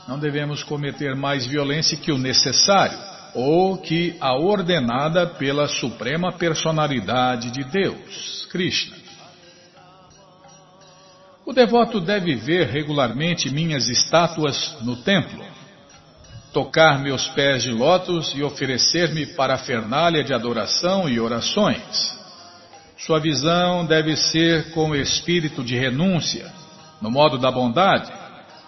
Não devemos cometer mais violência que o necessário, ou que a ordenada pela suprema personalidade de Deus, Krishna. O devoto deve ver regularmente minhas estátuas no templo. Tocar meus pés de lótus e oferecer-me para a fernália de adoração e orações. Sua visão deve ser com espírito de renúncia, no modo da bondade,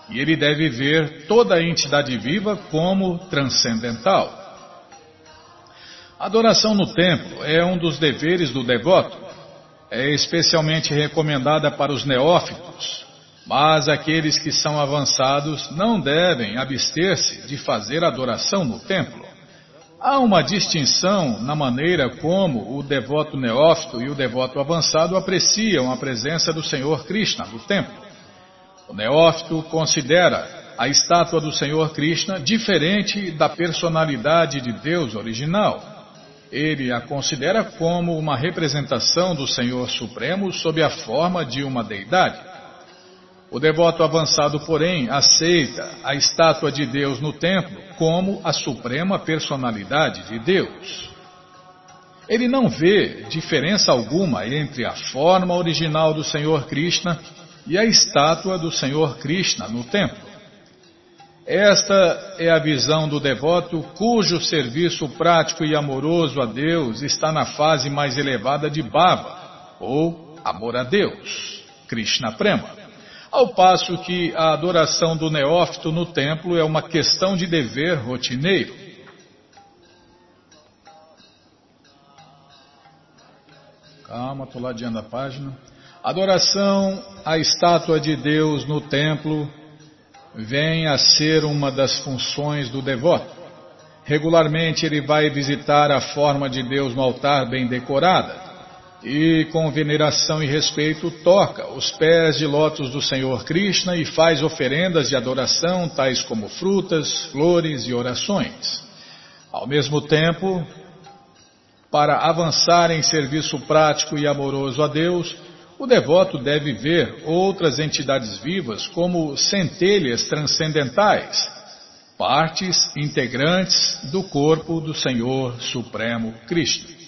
e ele deve ver toda a entidade viva como transcendental. Adoração no templo é um dos deveres do devoto. É especialmente recomendada para os neófitos, mas aqueles que são avançados não devem abster-se de fazer adoração no templo. Há uma distinção na maneira como o devoto neófito e o devoto avançado apreciam a presença do Senhor Krishna no templo. O neófito considera a estátua do Senhor Krishna diferente da personalidade de Deus original ele a considera como uma representação do Senhor Supremo sob a forma de uma deidade. O devoto avançado, porém, aceita a estátua de Deus no templo como a suprema personalidade de Deus. Ele não vê diferença alguma entre a forma original do Senhor Krishna e a estátua do Senhor Krishna no templo. Esta é a visão do devoto cujo serviço prático e amoroso a Deus está na fase mais elevada de Bhava, ou amor a Deus, Krishna Prema. Ao passo que a adoração do neófito no templo é uma questão de dever rotineiro. Calma, estou ladeando a página. Adoração à estátua de Deus no templo vem a ser uma das funções do devoto. Regularmente ele vai visitar a forma de Deus no altar bem decorada e, com veneração e respeito, toca os pés de lótus do Senhor Krishna e faz oferendas de adoração, tais como frutas, flores e orações. Ao mesmo tempo, para avançar em serviço prático e amoroso a Deus, o devoto deve ver outras entidades vivas como centelhas transcendentais, partes integrantes do corpo do Senhor Supremo Cristo.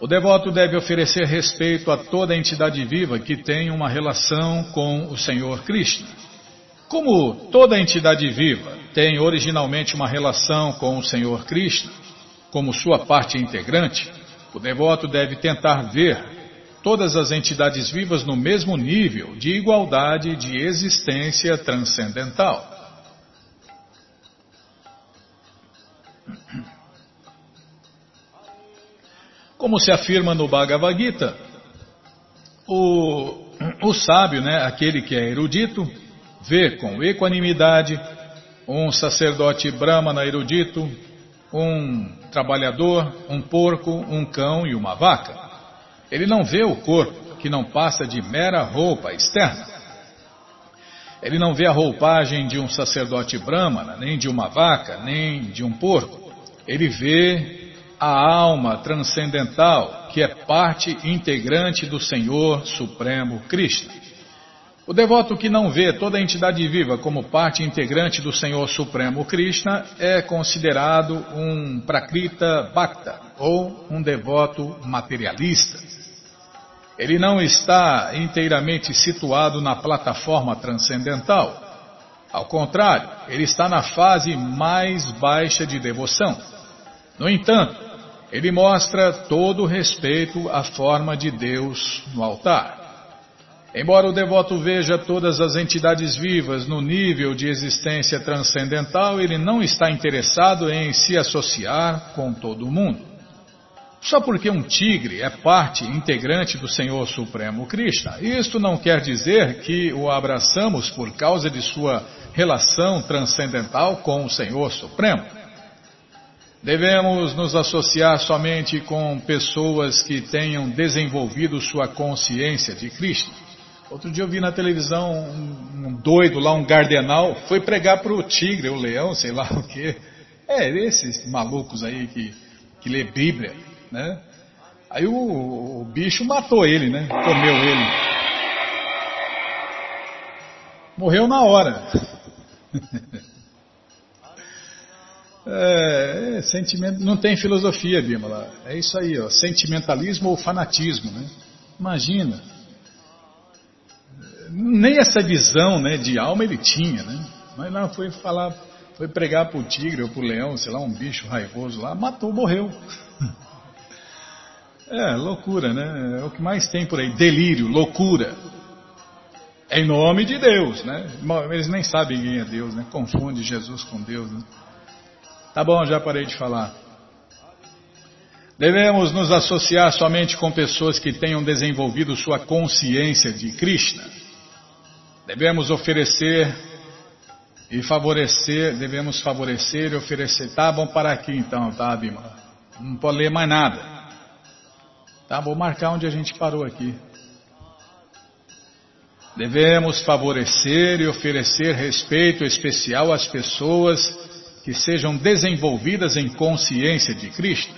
O devoto deve oferecer respeito a toda entidade viva que tem uma relação com o Senhor Krishna. Como toda entidade viva tem originalmente uma relação com o Senhor Krishna, como sua parte integrante, o devoto deve tentar ver todas as entidades vivas no mesmo nível de igualdade de existência transcendental. Como se afirma no Bhagavad Gita, o, o sábio, né, aquele que é erudito, vê com equanimidade um sacerdote brahmana erudito, um trabalhador, um porco, um cão e uma vaca. Ele não vê o corpo, que não passa de mera roupa externa. Ele não vê a roupagem de um sacerdote brahmana, nem de uma vaca, nem de um porco. Ele vê a alma transcendental, que é parte integrante do Senhor Supremo Krishna. O devoto que não vê toda a entidade viva como parte integrante do Senhor Supremo Krishna é considerado um Prakrita Bhakta, ou um devoto materialista. Ele não está inteiramente situado na plataforma transcendental. Ao contrário, ele está na fase mais baixa de devoção. No entanto, ele mostra todo o respeito à forma de Deus no altar. Embora o devoto veja todas as entidades vivas no nível de existência transcendental, ele não está interessado em se associar com todo mundo. Só porque um tigre é parte integrante do Senhor Supremo Krishna, isto não quer dizer que o abraçamos por causa de sua relação transcendental com o Senhor Supremo. Devemos nos associar somente com pessoas que tenham desenvolvido sua consciência de Krishna. Outro dia eu vi na televisão um, um doido lá, um gardenal, foi pregar para o tigre, o leão, sei lá o que. É, esses malucos aí que, que lê Bíblia né? Aí o, o bicho matou ele, né? Comeu ele. Morreu na hora. É, é, sentimento, não tem filosofia, Bímola. É isso aí, ó, sentimentalismo ou fanatismo, né? Imagina. Nem essa visão, né, de alma ele tinha, né? Mas não foi falar Foi pregar pro tigre ou pro leão, sei lá, um bicho raivoso lá, matou, morreu. É, loucura, né? É o que mais tem por aí. Delírio, loucura. Em nome de Deus, né? Eles nem sabem quem é Deus, né? Confunde Jesus com Deus, né? Tá bom, já parei de falar. Devemos nos associar somente com pessoas que tenham desenvolvido sua consciência de Krishna. Devemos oferecer e favorecer, devemos favorecer e oferecer. Tá bom, para aqui então, tá, Bima? Não pode ler mais nada. Tá, vou marcar onde a gente parou aqui. Devemos favorecer e oferecer respeito especial às pessoas que sejam desenvolvidas em consciência de Cristo.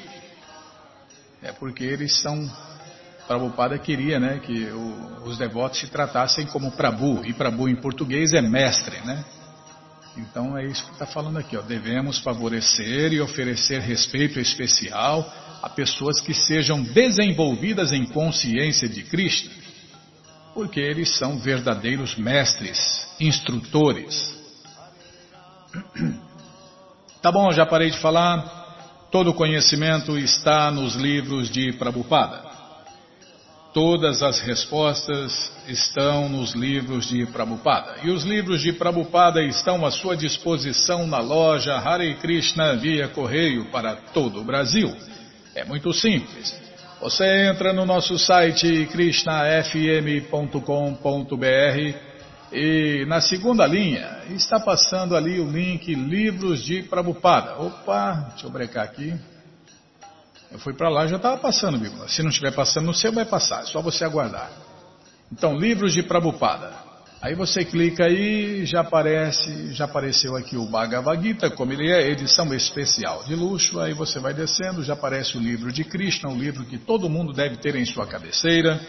É porque eles são. Prabhupada queria né, que o, os devotos se tratassem como Prabhu, e Prabhu em português é mestre, né? Então é isso que está falando aqui, ó. Devemos favorecer e oferecer respeito especial a pessoas que sejam desenvolvidas em consciência de Cristo porque eles são verdadeiros mestres, instrutores. Tá bom, já parei de falar. Todo conhecimento está nos livros de Prabhupada. Todas as respostas estão nos livros de Prabhupada. E os livros de Prabhupada estão à sua disposição na loja Hare Krishna via correio para todo o Brasil. É muito simples. Você entra no nosso site krishnafm.com.br e na segunda linha está passando ali o link Livros de Prabupada. Opa, deixa eu brecar aqui. Eu fui para lá, já estava passando, Bíblia. Se não estiver passando no seu, vai passar. É só você aguardar. Então, Livros de Prabupada. Aí você clica aí, já aparece, já apareceu aqui o Bhagavad Gita, como ele é, edição especial de luxo. Aí você vai descendo, já aparece o livro de Krishna, um livro que todo mundo deve ter em sua cabeceira.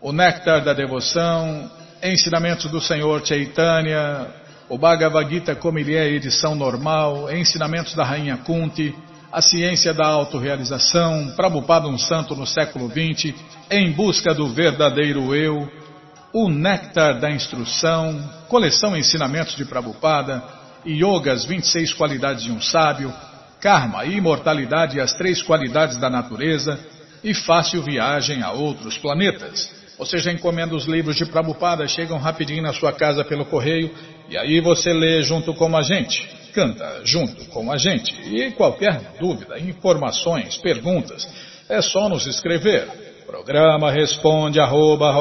O Néctar da Devoção, Ensinamentos do Senhor Chaitanya, o Bhagavad Gita como ele é, edição normal, Ensinamentos da Rainha Kunti, a ciência da autorrealização, Prabhupada um santo no século XX, em busca do verdadeiro eu, o Néctar da Instrução, Coleção Ensinamentos de Prabhupada, Yoga, as 26 qualidades de um sábio, Karma, Imortalidade e as três qualidades da natureza, e Fácil Viagem a outros planetas. Você já encomenda os livros de Prabhupada, chegam rapidinho na sua casa pelo correio, e aí você lê junto com a gente, canta junto com a gente. E qualquer dúvida, informações, perguntas, é só nos escrever. Programa responde arroba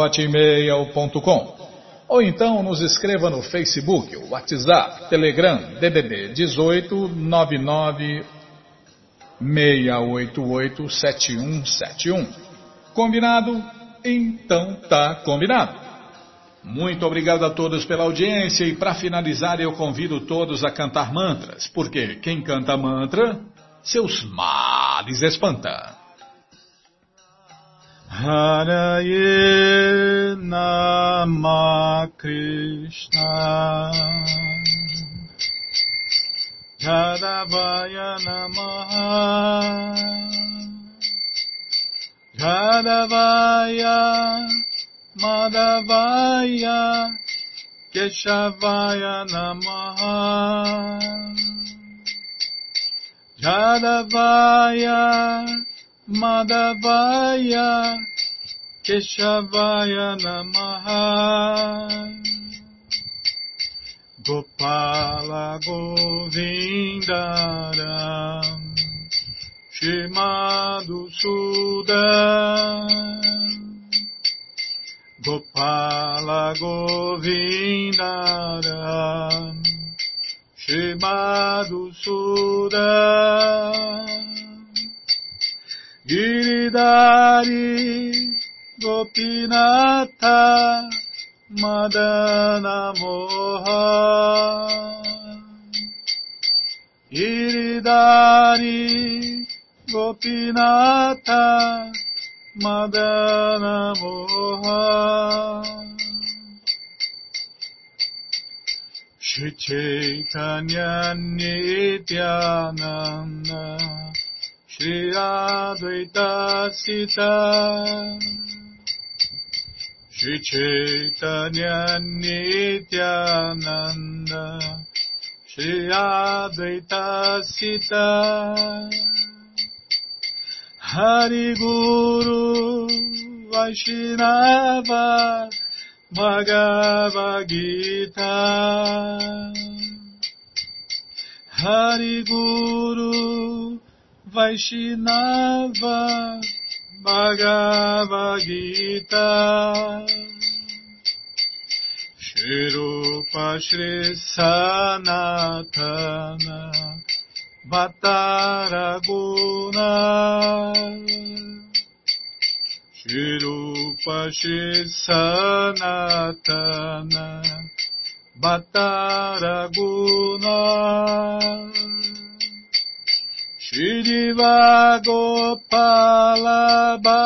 ou então nos escreva no Facebook, WhatsApp, Telegram, DDD 18 99 688 7171. Combinado? Então tá combinado. Muito obrigado a todos pela audiência e para finalizar eu convido todos a cantar mantras, porque quem canta mantra, seus males espanta. Haraye Nama Krishna Jadavaya Namaha Jadavaya Madhavaya Keshavaya Namaha. Jadavaya Madhavaya Keshavaya Namaha. Gopala Govindaram Shimadu Sudan Gopala Govindaram Shimadu Sudan Giridari Gopinatha Madana Moha. Giridari Gopinata Madana Moha Shri Chaitanya Nityananda Shri Advaita Sita Shri Chaitanya Nityananda Shri Advaita Sita Hariguru Vaishnava Bhagavad Gita. Hariguru Vaishnava Bhagavad Gita. Shri Rupa Shri Sanatana Mataraguna Shirupa Sanatana. Mataraguna Shiriva Palabata,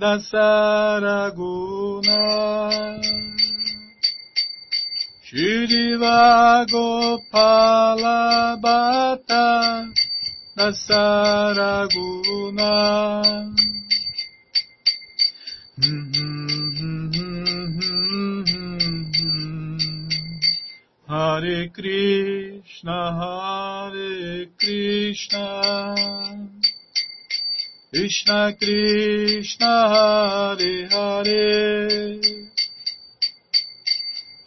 Dasaraguna. Shriva Gopala Bhatta Dasaraguna Hare Krishna Hare Krishna. Krishna Krishna Hare Hare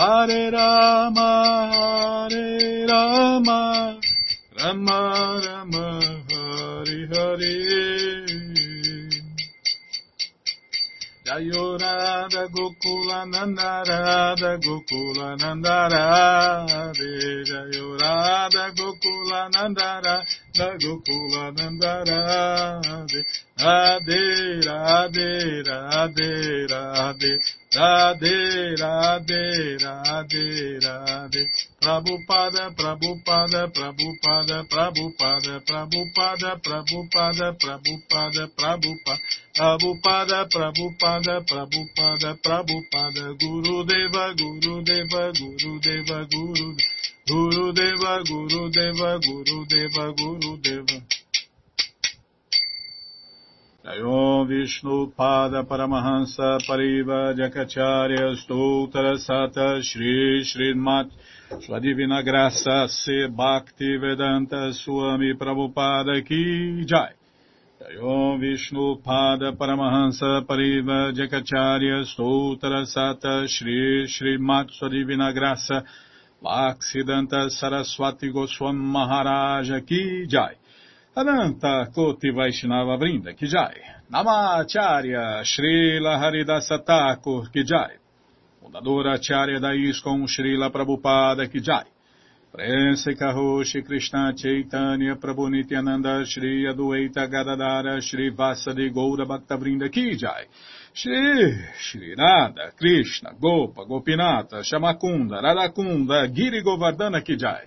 Hare Rama Hare Rama Rama Rama Hare Hare. Jayorada Gokula Nandarada Gokula Nandara Jayorada Gokula Nandara Gokula Nandara Radhe. Radhe Radhe Radhe Radhe Radhe Radhe Radhe Prabhupada Prabhupada Prabhupada Prabhupada Prabhupada Prabhupada Prabhupada Prabhupada Prabhupada Prabhupada Prabhupada Prabhupada Guru Deva Guru Deva Guru Deva Guru Guru Deva Guru Deva Guru Deva Guru Deva Jayom Vishnu Pada Paramahansa Pariva Jakacharya Stoutra Sata Shri Srimat Sua Graça Se Bhakti Vedanta Swami Prabhupada Ki Jai. Jayom Vishnu Pada Paramahansa Pariva Jakacharya Stoutra Sata Shri Srimat Sua Divina Graça Bhaksidanta Saraswati Goswam Maharaja Ki Jai Ananta Koti Vaishnava Vrinda Kijai, Namacharya Srila Haridasa Thakur Kijai, Fundadora Acharya da Srila Prabhupada Kijai, Prense Karoshi Krishna Chaitanya Prabhu Nityananda Shri Adueita Gadadara Shri Vasadi Goura Bhakta Vrinda Kijai, Shri Shri Radha Krishna Gopa Gopinata Shamakunda Radakunda Giri Govardhana Kijai,